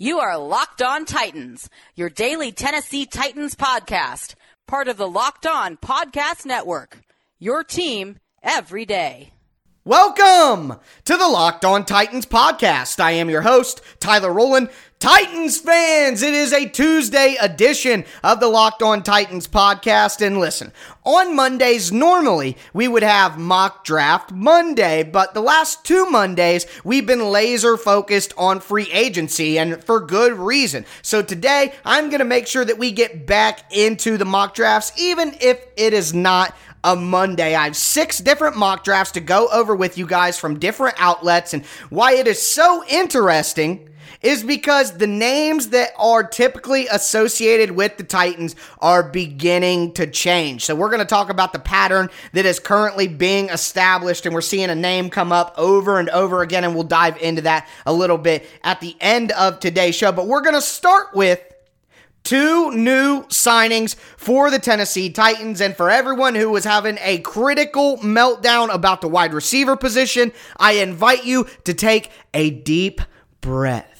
You are Locked On Titans, your daily Tennessee Titans podcast, part of the Locked On Podcast Network. Your team every day. Welcome to the Locked On Titans podcast. I am your host, Tyler Rowland. Titans fans, it is a Tuesday edition of the Locked On Titans podcast. And listen, on Mondays, normally we would have mock draft Monday, but the last two Mondays we've been laser focused on free agency and for good reason. So today I'm going to make sure that we get back into the mock drafts, even if it is not a Monday. I have six different mock drafts to go over with you guys from different outlets. And why it is so interesting is because the names that are typically associated with the Titans are beginning to change. So we're going to talk about the pattern that is currently being established and we're seeing a name come up over and over again and we'll dive into that a little bit at the end of today's show. But we're going to start with Two new signings for the Tennessee Titans. And for everyone who was having a critical meltdown about the wide receiver position, I invite you to take a deep breath.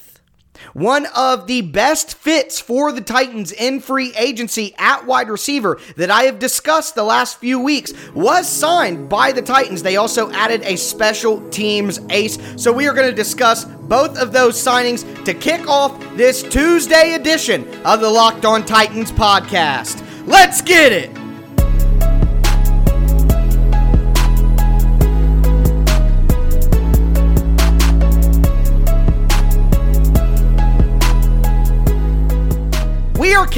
One of the best fits for the Titans in free agency at wide receiver that I have discussed the last few weeks was signed by the Titans. They also added a special teams ace. So we are going to discuss both of those signings to kick off this Tuesday edition of the Locked On Titans podcast. Let's get it!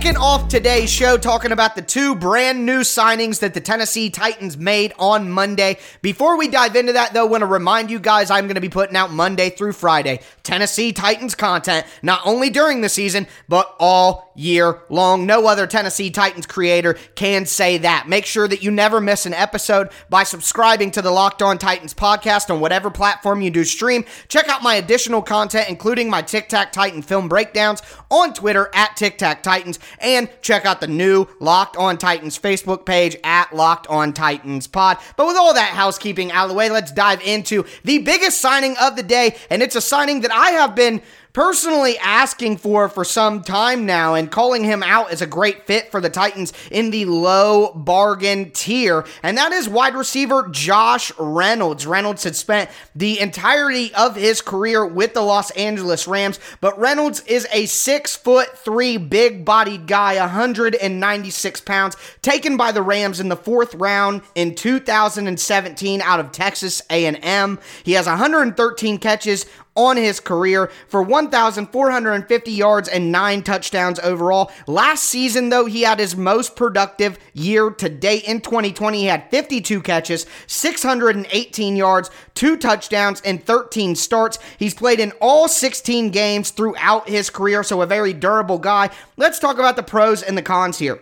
kicking off today's show talking about the two brand new signings that the Tennessee Titans made on Monday. Before we dive into that, though, I want to remind you guys I'm going to be putting out Monday through Friday Tennessee Titans content, not only during the season, but all year long. No other Tennessee Titans creator can say that. Make sure that you never miss an episode by subscribing to the Locked On Titans podcast on whatever platform you do stream. Check out my additional content, including my Tic Tac Titan film breakdowns on Twitter at Tic Tac Titans, and check out the new Locked On Titans Facebook page at Locked On Titans Pod. But with all that housekeeping out of the way, let's dive into the biggest signing of the day, and it's a signing that I have been personally asking for for some time now and calling him out as a great fit for the Titans in the low bargain tier. And that is wide receiver Josh Reynolds. Reynolds had spent the entirety of his career with the Los Angeles Rams, but Reynolds is a six foot three big bodied guy, 196 pounds, taken by the Rams in the fourth round in 2017 out of Texas A&M. He has 113 catches on his career for 1,450 yards and nine touchdowns overall. Last season, though, he had his most productive year to date. In 2020, he had 52 catches, 618 yards, two touchdowns, and 13 starts. He's played in all 16 games throughout his career, so a very durable guy. Let's talk about the pros and the cons here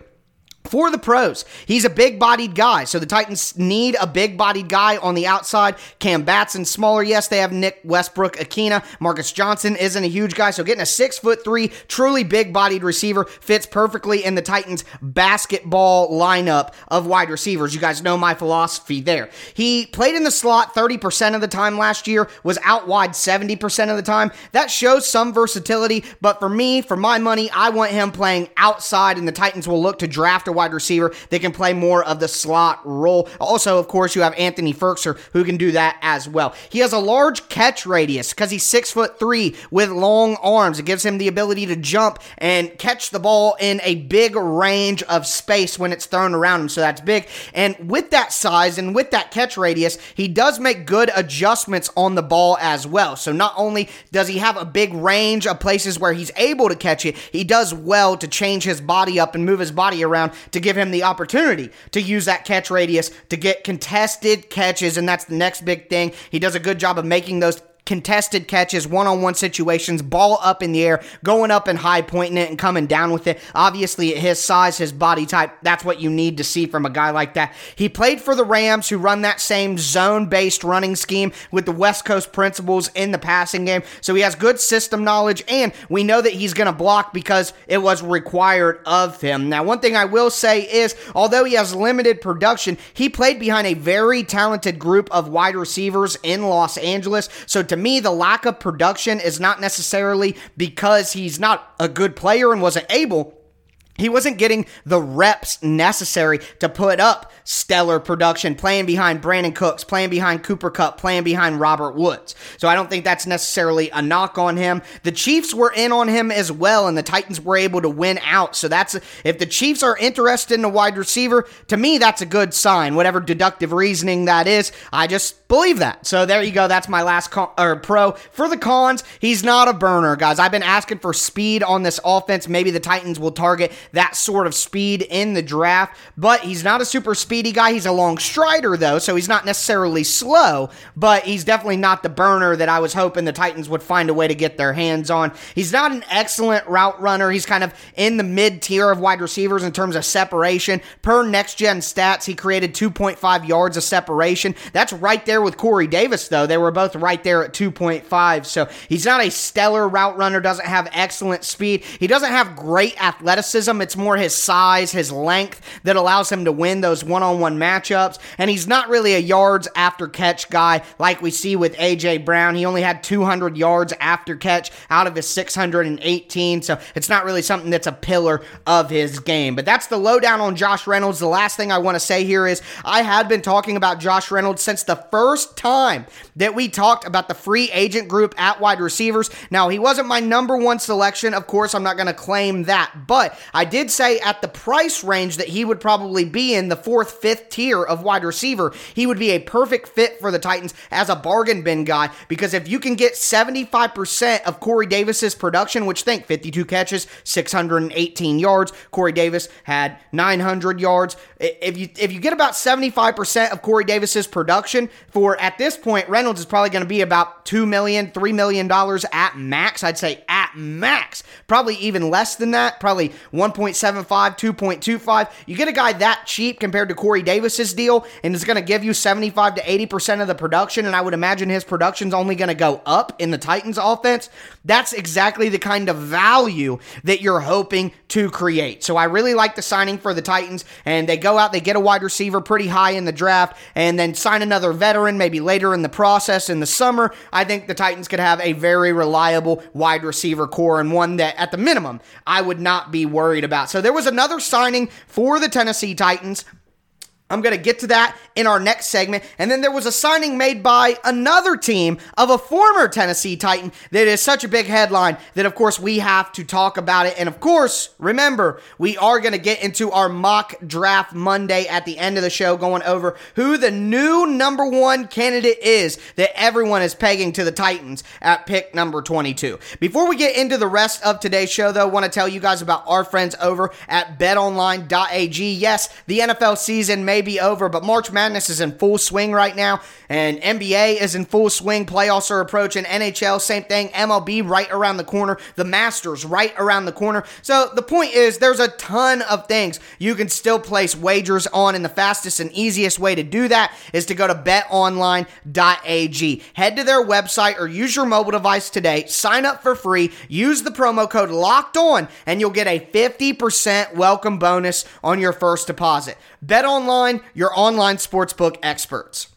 for the pros. He's a big bodied guy. So the Titans need a big bodied guy on the outside. Cam Batson smaller. Yes, they have Nick Westbrook Ikhine. Marcus Johnson isn't a huge guy. So getting a six foot three, truly big bodied receiver fits perfectly in the Titans basketball lineup of wide receivers. You guys know my philosophy there. He played in the slot 30% of the time last year, was out wide 70% of the time. That shows some versatility. But for me, for my money, I want him playing outside, and the Titans will look to draft a wide receiver that can play more of the slot role. Also, of course, you have Anthony Firkser who can do that as well. He has a large catch radius because he's six foot three with long arms. It gives him the ability to jump and catch the ball in a big range of space when it's thrown around him. So that's big. And with that size and with that catch radius, he does make good adjustments on the ball as well. So not only does he have a big range of places where he's able to catch it, he does well to change his body up and move his body around to give him the opportunity to use that catch radius to get contested catches. And that's the next big thing. He does a good job of making those contested catches, one on one situations, ball up in the air, going up and high, pointing it and coming down with it. Obviously, at his size, his body type, that's what you need to see from a guy like that. He played for the Rams, who run that same zone based running scheme with the West Coast principles in the passing game. So he has good system knowledge, and we know that he's going to block because it was required of him. Now, one thing I will say is, although he has limited production, he played behind a very talented group of wide receivers in Los Angeles. So to me, the lack of production is not necessarily because he's not a good player and wasn't able he wasn't getting the reps necessary to put up stellar production, playing behind Brandin Cooks, playing behind Cooper Kupp, playing behind Robert Woods. So I don't think that's necessarily a knock on him. The Chiefs were in on him as well, and the Titans were able to win out. So that's if the Chiefs are interested in a wide receiver, to me, that's a good sign. Whatever deductive reasoning that is, I just believe that. So there you go. That's my last con- or pro. For the cons, he's not a burner, guys. I've been asking for speed on this offense. Maybe the Titans will target that sort of speed in the draft, but he's not a super speedy guy. He's a long strider, though, so he's not necessarily slow, but he's definitely not the burner that I was hoping the Titans would find a way to get their hands on. He's not an excellent route runner. He's kind of in the mid tier of wide receivers in terms of separation. Per next gen stats, he created 2.5 yards of separation. That's right there with Corey Davis, though. They were both right there at 2.5. So he's not a stellar route runner, doesn't have excellent speed. He doesn't have great athleticism. It's more his size, his length that allows him to win those one on one matchups. And he's not really a yards after catch guy like we see with A.J. Brown. He only had 200 yards after catch out of his 618. So it's not really something that's a pillar of his game. But that's the lowdown on Josh Reynolds. The last thing I want to say here is I had been talking about Josh Reynolds since the first time that we talked about the free agent group at wide receivers. Now, he wasn't my number one selection. Of course, I'm not going to claim that. But I did say at the price range that he would probably be in the fourth, fifth tier of wide receiver, he would be a perfect fit for the Titans as a bargain bin guy. Because if you can get 75% of Corey Davis's production, which think 52 catches, 618 yards, Corey Davis had 900 yards. If you if you get about 75% of Corey Davis's production for at this point, Reynolds is probably going to be about two million, three million dollars at max. I'd say at max, probably even less than that, probably 1.7 1.75, 2.25. You get a guy that cheap compared to Corey Davis's deal, and it's going to give you 75 to 80% of the production, and I would imagine his production's only going to go up in the Titans offense. That's exactly the kind of value that you're hoping to create. So I really like the signing for the Titans, and they go out, they get a wide receiver pretty high in the draft, and then sign another veteran maybe later in the process in the summer. I think the Titans could have a very reliable wide receiver core and one that, at the minimum, I would not be worried about. So there was another signing for the Tennessee Titans. I'm going to get to that in our next segment. And then there was a signing made by another team of a former Tennessee Titan that is such a big headline that, of course, we have to talk about it. And of course, remember, we are going to get into our mock draft Monday at the end of the show, going over who the new number one candidate is that everyone is pegging to the Titans at pick number 22. Before we get into the rest of today's show, though, I want to tell you guys about our friends over at betonline.ag. Yes, the NFL season may be over, but March Madness is in full swing right now, and NBA is in full swing. Playoffs are approaching. NHL, same thing. MLB right around the corner. The Masters right around the corner. So the point is, there's a ton of things you can still place wagers on, and the fastest and easiest way to do that is to go to betonline.ag. Head to their website or use your mobile device today. Sign up for free. Use the promo code locked on, and you'll get a 50% welcome bonus on your first deposit. Bet your online sportsbook experts.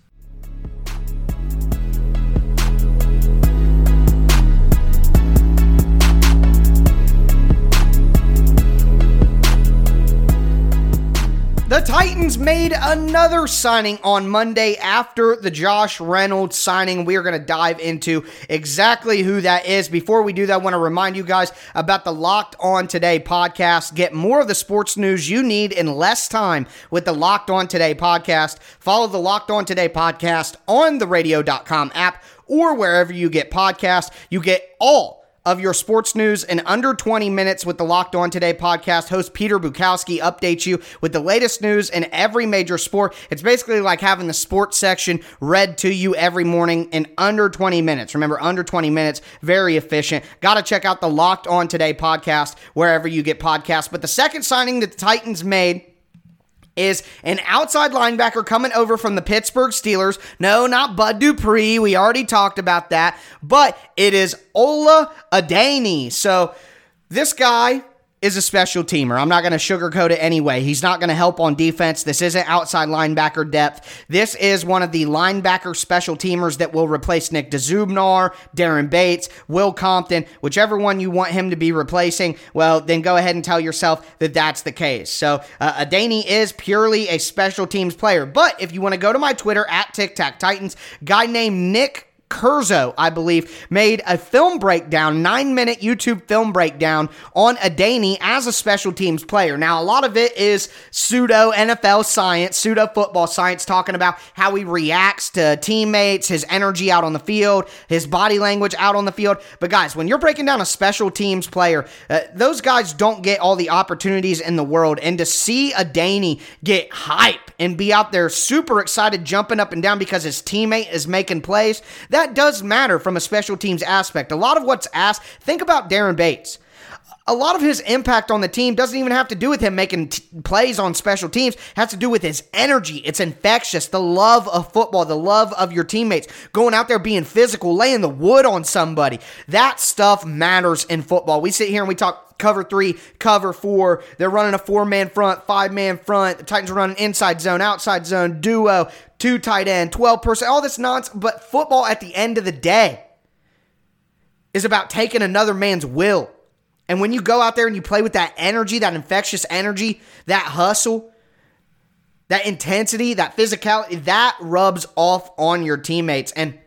The Titans made another signing on Monday after the Josh Reynolds signing. We are going to dive into exactly who that is. Before we do that, I want to remind you guys about the Locked On Today podcast. Get more of the sports news you need in less time with the Locked On Today podcast. Follow the Locked On Today podcast on the radio.com app or wherever you get podcasts. You get all of your sports news in under 20 minutes with the Locked On Today podcast. Host Peter Bukowski updates you with the latest news in every major sport. It's basically like having the sports section read to you every morning in under 20 minutes. Remember, under 20 minutes, very efficient. Got to check out the Locked On Today podcast wherever you get podcasts. But the second signing that the Titans made is an outside linebacker coming over from the Pittsburgh Steelers. No, not Bud Dupree. We already talked about that. But it is Ola Adeniyi. So this guy is a special teamer. I'm not going to sugarcoat it anyway. He's not going to help on defense. This isn't outside linebacker depth. This is one of the linebacker special teamers that will replace Nick Dzubnar, Daren Bates, Will Compton, whichever one you want him to be replacing. Well, then go ahead and tell yourself that that's the case. So uh, is purely a special teams player. But if you want to go to my Twitter at Tic Tac Titans, guy named Nick Kurzo, I believe, made a film breakdown, nine minute YouTube film breakdown on Adani as a special teams player. Now, a lot of it is pseudo NFL science, pseudo football science, talking about how he reacts to teammates, his energy out on the field, his body language out on the field. But, guys, when you're breaking down a special teams player, uh, those guys don't get all the opportunities in the world. And to see a Adani get hype and be out there super excited, jumping up and down because his teammate is making plays, that that does matter from a special teams aspect. A lot of what's asked, think about Daren Bates. A lot of his impact on the team doesn't even have to do with him making t- plays on special teams. It has to do with his energy. It's infectious. The love of football, the love of your teammates, going out there being physical, laying the wood on somebody. That stuff matters in football. We sit here and we talk cover three, cover four. They're running a four man front, five man front. The Titans are running inside zone, outside zone, duo, two tight end, 12%, all this nonsense. But football at the end of the day is about taking another man's will. And when you go out there and you play with that energy, that infectious energy, that hustle, that intensity, that physicality, that rubs off on your teammates. And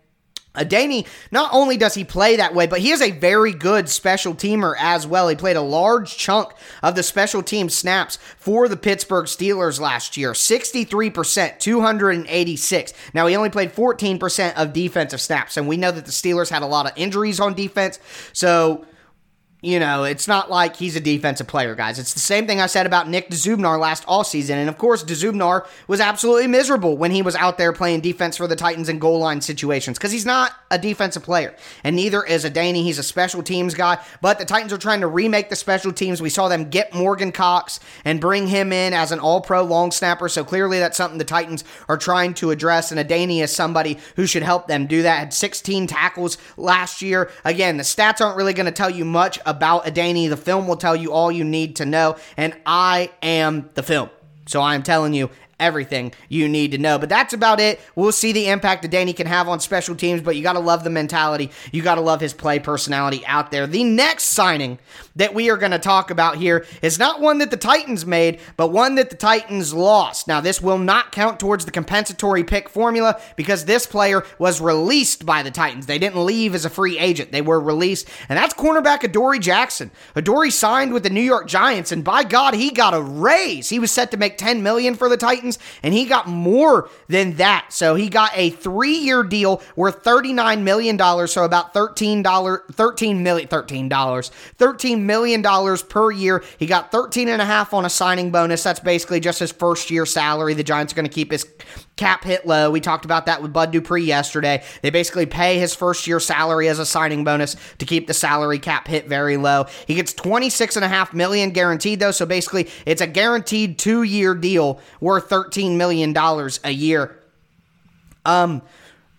uh, Adani, not only does he play that way, but he is a very good special teamer as well. He played a large chunk of the special team snaps for the Pittsburgh Steelers last year 63%, 286. Now, he only played 14% of defensive snaps, and we know that the Steelers had a lot of injuries on defense. So, you know, it's not like he's a defensive player, guys. It's the same thing I said about Nick Dzubnar last all season. And of course, Dzubnar was absolutely miserable when he was out there playing defense for the Titans in goal line situations because he's not a defensive player. And neither is Adani. He's a special teams guy. But the Titans are trying to remake the special teams. We saw them get Morgan Cox and bring him in as an all pro long snapper. So clearly that's something the Titans are trying to address. And Adani is somebody who should help them do that. Had 16 tackles last year. Again, the stats aren't really going to tell you much about Adani. The film will tell you all you need to know, and I am the film. So I am telling you everything you need to know. But that's about it. We'll see the impact that Danny can have on special teams, but you got to love the mentality. You got to love his play personality out there. The next signing that we are going to talk about here is not one that the Titans made, but one that the Titans lost. Now, this will not count towards the compensatory pick formula because this player was released by the Titans. They didn't leave as a free agent, they were released. And that's cornerback Adoree Jackson. Adoree signed with the New York Giants, and by God, he got a raise. He was set to make 10 million for the Titans, and he got more than that. So he got a three-year deal worth $39 million, so about $13, $13 million, $13, 13 million dollars per year. He got 13 and a half on a signing bonus. That's basically just his first year salary. The Giants are going to keep his cap hit low. We talked about that with Bud Dupree yesterday. They basically pay his first year salary as a signing bonus to keep the salary cap hit very low. He gets 26 and a half million guaranteed though, so basically it's a guaranteed 2-year deal worth 13 million dollars a year. Um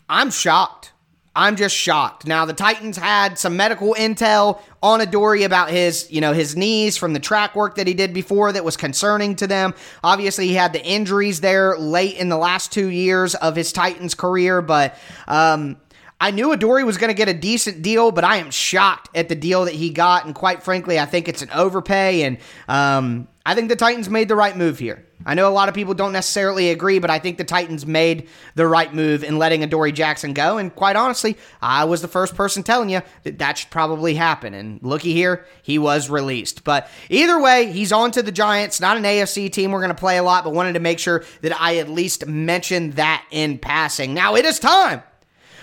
I'm shocked. I'm just shocked. Now the Titans had some medical intel on Adoree about his, you know, his knees from the track work that he did before that was concerning to them. Obviously, he had the injuries there late in the last two years of his Titans career, but um, I knew Adoree was going to get a decent deal, but I am shocked at the deal that he got, and quite frankly, I think it's an overpay, and um, I think the Titans made the right move here. I know a lot of people don't necessarily agree, but I think the Titans made the right move in letting Adoree Jackson go. And quite honestly, I was the first person telling you that that should probably happen. And looky here, he was released. But either way, he's on to the Giants. Not an AFC team we're going to play a lot, but wanted to make sure that I at least mentioned that in passing. Now it is time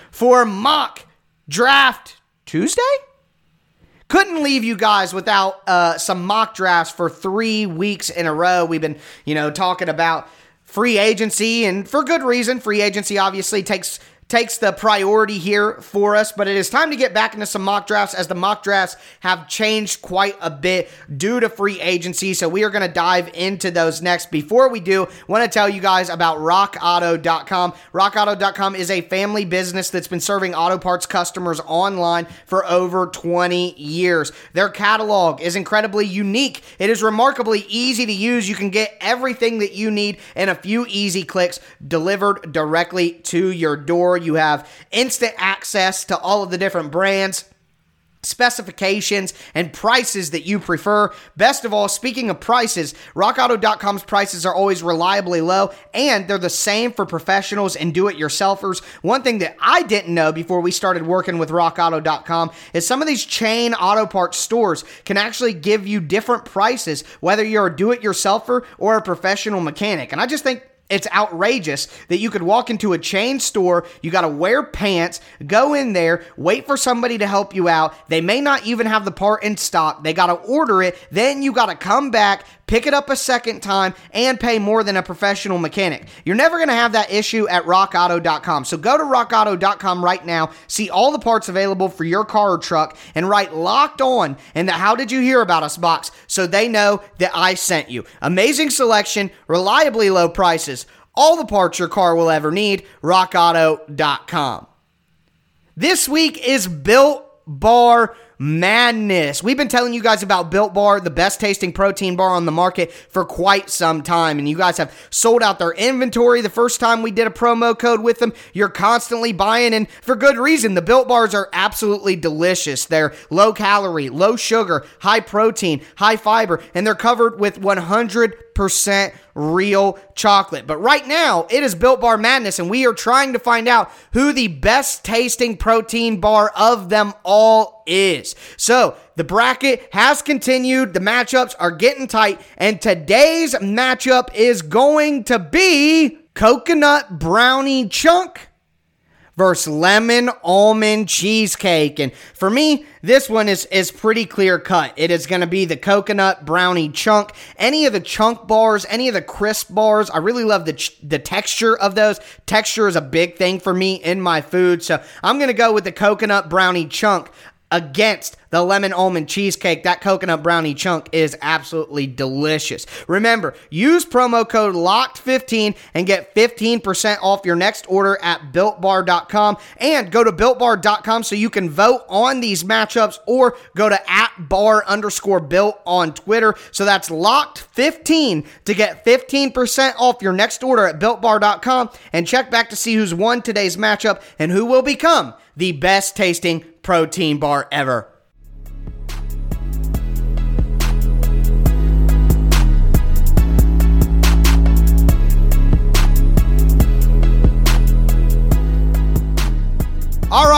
for mock draft Tuesday? Couldn't leave you guys without uh, some mock drafts for three weeks in a row. We've been, you know, talking about free agency, and for good reason. Free agency obviously takes takes the priority here for us, but it is time to get back into some mock drafts as the mock drafts have changed quite a bit due to free agency. So we are going to dive into those next. Before we do, want to tell you guys about rockauto.com. Rockauto.com is a family business that's been serving auto parts customers online for over 20 years. Their catalog is incredibly unique. It is remarkably easy to use. You can get everything that you need in a few easy clicks delivered directly to your door. You have instant access to all of the different brands specifications and prices that you prefer. Best of all, speaking of prices, rockauto.com's prices are always reliably low and they're the same for professionals and do-it-yourselfers. One thing that I didn't know before we started working with rockauto.com is some of these chain auto parts stores can actually give you different prices whether you're a do-it-yourselfer or a professional mechanic. And I just think it's outrageous that you could walk into a chain store, you got to wear pants, go in there, wait for somebody to help you out. They may not even have the part in stock. They got to order it. Then you got to come back, pick it up a second time, and pay more than a professional mechanic. You're never going to have that issue at rockauto.com. So go to rockauto.com right now, see all the parts available for your car or truck, and write locked on in the How Did You Hear About Us box so they know that I sent you. Amazing selection, reliably low prices, all the parts your car will ever need. RockAuto.com. This week is Built Bar madness. We've been telling you guys about Built Bar, the best tasting protein bar on the market for quite some time. And you guys have sold out their inventory the first time we did a promo code with them. You're constantly buying, and for good reason. The Built Bars are absolutely delicious. They're low calorie, low sugar, high protein, high fiber, and they're covered with 100% real chocolate. But right now, it is Built Bar Madness, and we are trying to find out who the best tasting protein bar of them all is. So, the bracket has continued. The matchups are getting tight, and today's matchup is going to be Coconut Brownie Chunk versus lemon almond cheesecake. And for me, this one is is pretty clear cut. It is going to be the coconut brownie chunk. Any of the chunk bars, any of the crisp bars, I really love the ch- the texture of those. Texture is a big thing for me in my food, so I'm going to go with the coconut brownie chunk against the lemon almond cheesecake. That coconut brownie chunk is absolutely delicious. Remember, use promo code LOCKED15 and get 15% off your next order at builtbar.com and go to builtbar.com so you can vote on these matchups or go to at bar underscore built on Twitter. So that's locked15 to get 15% off your next order at builtbar.com and check back to see who's won today's matchup and who will become the best tasting protein bar ever.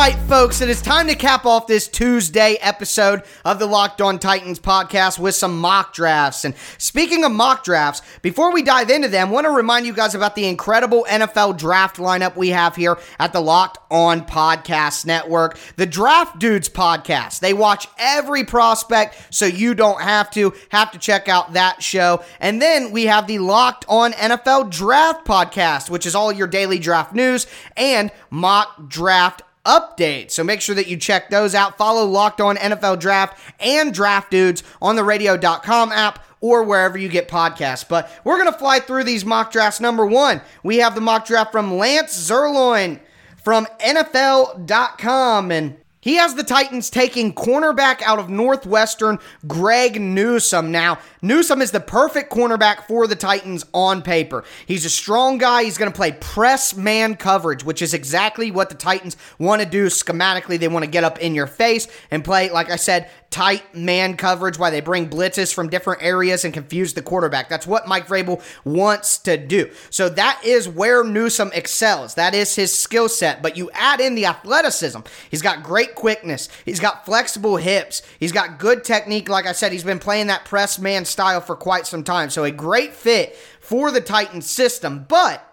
Right, folks, it is time to cap off this Tuesday episode of the Locked On Titans podcast with some mock drafts. And speaking of mock drafts, before we dive into them, I want to remind you guys about the incredible NFL draft lineup we have here at the Locked On Podcast Network. The Draft Dudes podcast. They watch every prospect, so you don't have to. Have to check out that show. And then we have the Locked On NFL Draft podcast, which is all your daily draft news and mock draft updates. So make sure that you check those out. Follow Locked On NFL Draft and Draft Dudes on the radio.com app or wherever you get podcasts. But we're going to fly through these mock drafts. Number one, we have the mock draft from Lance Zierlein from NFL.com. And he has the Titans taking cornerback out of Northwestern, Greg Newsome. Now, Newsome is the perfect cornerback for the Titans on paper. He's a strong guy. He's going to play press man coverage, which is exactly what the Titans want to do schematically. They want to get up in your face and play, like I said, tight man coverage why they bring blitzes from different areas and confuse the quarterback. That's what Mike Vrabel wants to do. So that is where Newsome excels. That is his skill set. But you add in the athleticism. He's got great quickness. He's got flexible hips. He's got good technique. Like I said, he's been playing that press man style for quite some time. So a great fit for the Titans system. But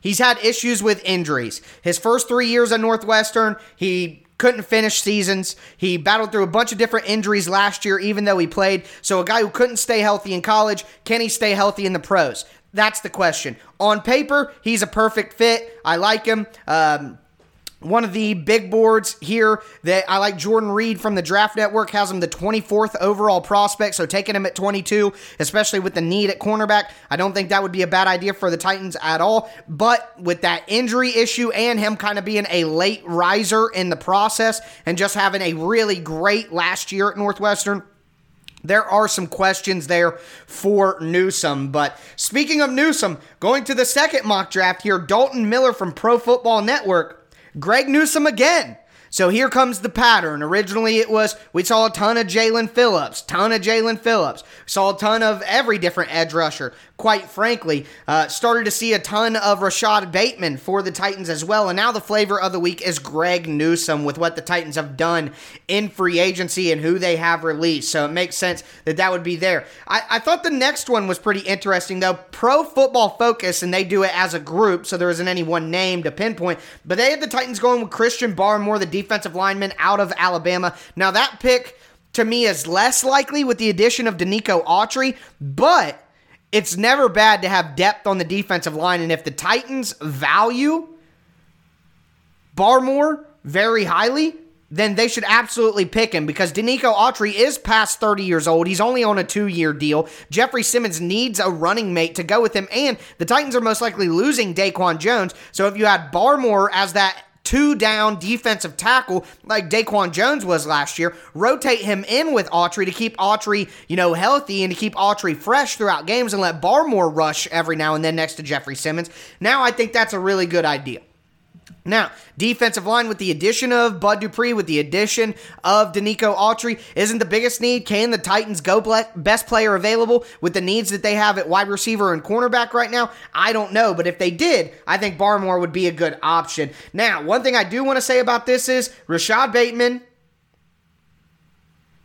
He's had issues with injuries. His first three years at Northwestern, he couldn't finish seasons. He battled through a bunch of different injuries last year, even though he played. So, a guy who couldn't stay healthy in college, can he stay healthy in the pros? That's the question. On paper, he's a perfect fit. I like him. Um, one of the big boards here that I like Jordan Reid from the Draft Network has him the 24th overall prospect, so taking him at 22, especially with the need at cornerback, I don't think that would be a bad idea for the Titans at all. But with that injury issue and him kind of being a late riser in the process and just having a really great last year at Northwestern, there are some questions there for Newsome. But speaking of Newsome, going to the second mock draft here, Dalton Miller from Pro Football Network Greg Newsome again. So here comes the pattern. Originally, it was we saw a ton of Jaelan Phillips, ton of Jaelan Phillips, saw a ton of every different edge rusher quite frankly. Uh, started to see a ton of Rashod Bateman for the Titans as well. And now the flavor of the week is Greg Newsome with what the Titans have done in free agency and who they have released. So it makes sense that that would be there. I, I thought the next one was pretty interesting, though. Pro Football Focus, and they do it as a group, so there isn't any one name to pinpoint. But they had the Titans going with Christian Barmore, the defensive lineman out of Alabama. Now, that pick to me is less likely with the addition of Denico Autry, but it's never bad to have depth on the defensive line. And if the Titans value Barmore very highly, then they should absolutely pick him because Denico Autry is past 30 years old. He's only on a two year deal. Jeffrey Simmons needs a running mate to go with him, and the Titans are most likely losing Daquan Jones. So if you had Barmore as that two down defensive tackle like Daquan Jones was last year. Rotate him in with Autry to keep Autry, you know, healthy and to keep Autry fresh throughout games and let Barmore rush every now and then next to Jeffrey Simmons. Now I think that's a really good idea. Now, defensive line with the addition of Bud Dupree, with the addition of Denico Autry, isn't the biggest need. Can the Titans go best player available with the needs that they have at wide receiver and cornerback right now? I don't know, but if they did, I think Barmore would be a good option. Now, one thing I do want to say about this is Rashod Bateman,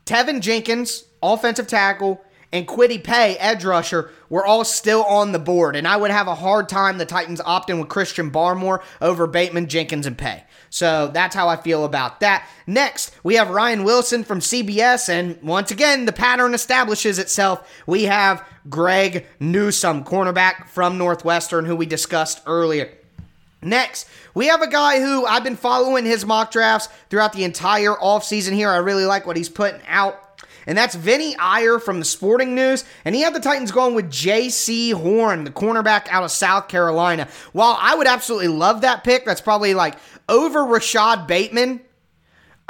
Teven Jenkins, offensive tackle, and Kwity Paye, edge rusher, were all still on the board. And I would have a hard time the Titans opting with Christian Barmore over Bateman, Jenkins, and Pay. So that's how I feel about that. Next, we have Ryan Wilson from CBS. And once again, the pattern establishes itself. We have Greg Newsome, cornerback from Northwestern, who we discussed earlier. Next, we have a guy who I've been following his mock drafts throughout the entire offseason here. I really like what he's putting out and that's Vinnie Iyer from the Sporting News. And he had the Titans going with Jaycee Horn, the cornerback out of South Carolina. While I would absolutely love that pick, that's probably like over Rashod Bateman.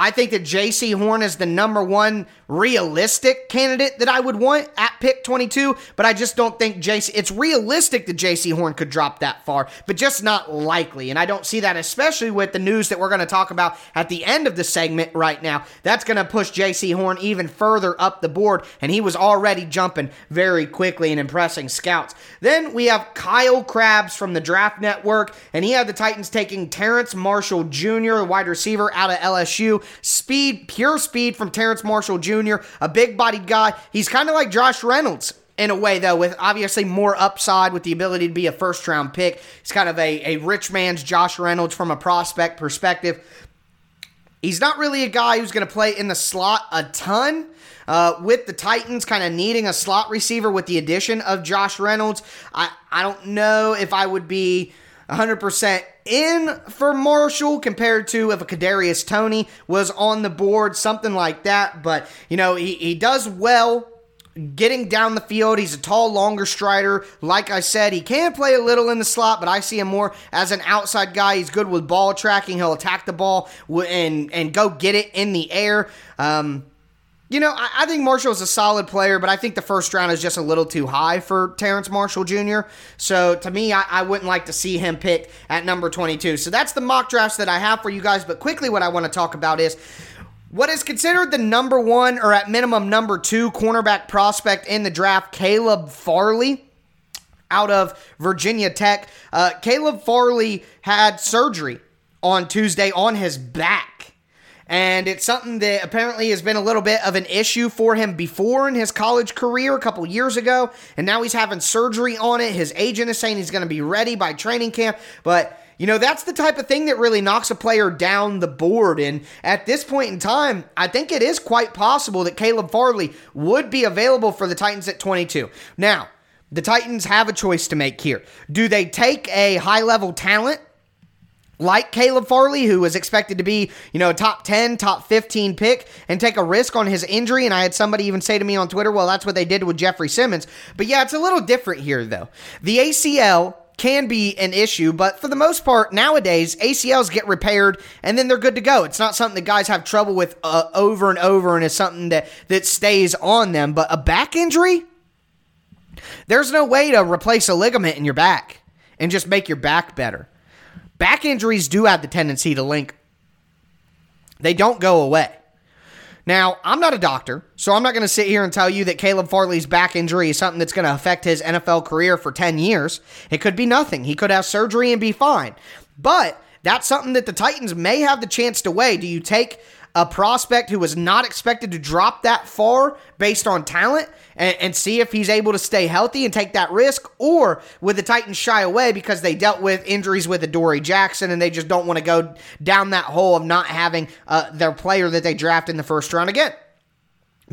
I think that Jaycee Horn is the number one realistic candidate that I would want at pick 22, but I just don't think J.C. it's realistic that Jaycee Horn could drop that far, but just not likely. And I don't see that, especially with the news that we're going to talk about at the end of the segment right now. That's going to push Jaycee Horn even further up the board, and he was already jumping very quickly and impressing scouts. Then we have Kyle Crabbs from the Draft Network, and he had the Titans taking Terrence Marshall Jr., the wide receiver out of LSU. Speed, pure speed from Terrence Marshall Jr a big bodied guy. He's kind of like Josh Reynolds in a way, though, with obviously more upside with the ability to be a first round pick. He's kind of a, a rich man's Josh Reynolds from a prospect perspective. He's not really a guy who's going to play in the slot a ton. Uh, with the Titans kind of needing a slot receiver with the addition of Josh Reynolds, I, I don't know if I would be 100% in for Marshall compared to if a Kadarius Toney was on the board, something like that. But, you know, he, he does well getting down the field. He's a tall, longer strider. Like I said, he can play a little in the slot, but I see him more as an outside guy. He's good with ball tracking. He'll attack the ball and, and go get it in the air. Um, you know, I, I think Marshall is a solid player, but I think the first round is just a little too high for Terrence Marshall Jr. So to me, I, I wouldn't like to see him picked at number 22. So that's the mock drafts that I have for you guys. But quickly, what I want to talk about is what is considered the number one or at minimum number two cornerback prospect in the draft, Caleb Farley out of Virginia Tech. Uh, Caleb Farley had surgery on Tuesday on his back and it's something that apparently has been a little bit of an issue for him before in his college career a couple years ago, and now he's having surgery on it. His agent is saying he's going to be ready by training camp, but you know, that's the type of thing that really knocks a player down the board. And at this point in time, I think it is quite possible that Caleb Farley would be available for the Titans at 22. Now, the Titans have a choice to make here. Do they take a high level talent like Caleb Farley, who was expected to be, you know, top 10, top 15 pick and take a risk on his injury. And I had somebody even say to me on Twitter, well, that's what they did with Jeffrey Simmons. But yeah, it's a little different here, though. The ACL can be an issue, but for the most part, nowadays, ACLs get repaired and then they're good to go. It's not something that guys have trouble with uh, over and over and it's something that, that stays on them. But a back injury, there's no way to replace a ligament in your back and just make your back better. Back injuries do have the tendency to link, they don't go away. Now, I'm not a doctor, so I'm not going to sit here and tell you that Caleb Farley's back injury is something that's going to affect his NFL career for 10 years. It could be nothing. He could have surgery and be fine. But that's something that the Titans may have the chance to weigh. Do you take a prospect who was not expected to drop that far based on talent and, and, see if he's able to stay healthy and take that risk, or would the Titans shy away because they dealt with injuries with Adoree Jackson and they just don't want to go down that hole of not having uh, their player that they draft in the first round again?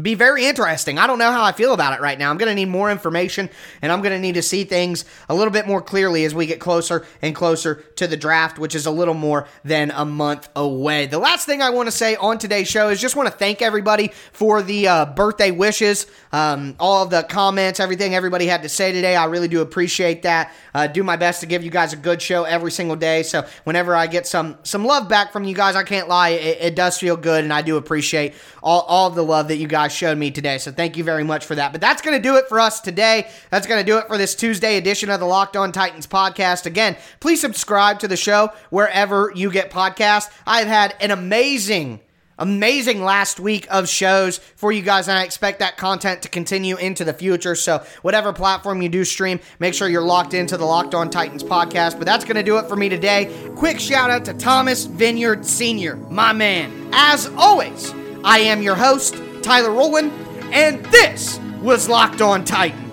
Be very interesting. I don't know how I feel about it right now. I'm going to need more information and I'm going to need to see things a little bit more clearly as we get closer and closer to the draft, which is a little more than a month away. The last thing I want to say on today's show is just want to thank everybody for the uh, birthday wishes, um, all of the comments, everything everybody had to say today. I really do appreciate that. Uh, do my best to give you guys a good show every single day. So whenever I get some some love back from you guys, I can't lie, it, it does feel good, and I do appreciate all, all of the love that you guys showed me today. So thank you very much for that. But that's going to do it for us today. That's going to do it for this Tuesday edition of the Locked On Titans podcast. Again, please subscribe to the show wherever you get podcasts. I've had an amazing amazing last week of shows for you guys, and I expect that content to continue into the future. So, whatever platform you do stream, make sure you're locked into the Locked On Titans podcast. But that's going to do it for me today. Quick shout out to Thomas Vineyard Sr., my man. As always, I am your host, Tyler Rowland, and this was Locked On Titans.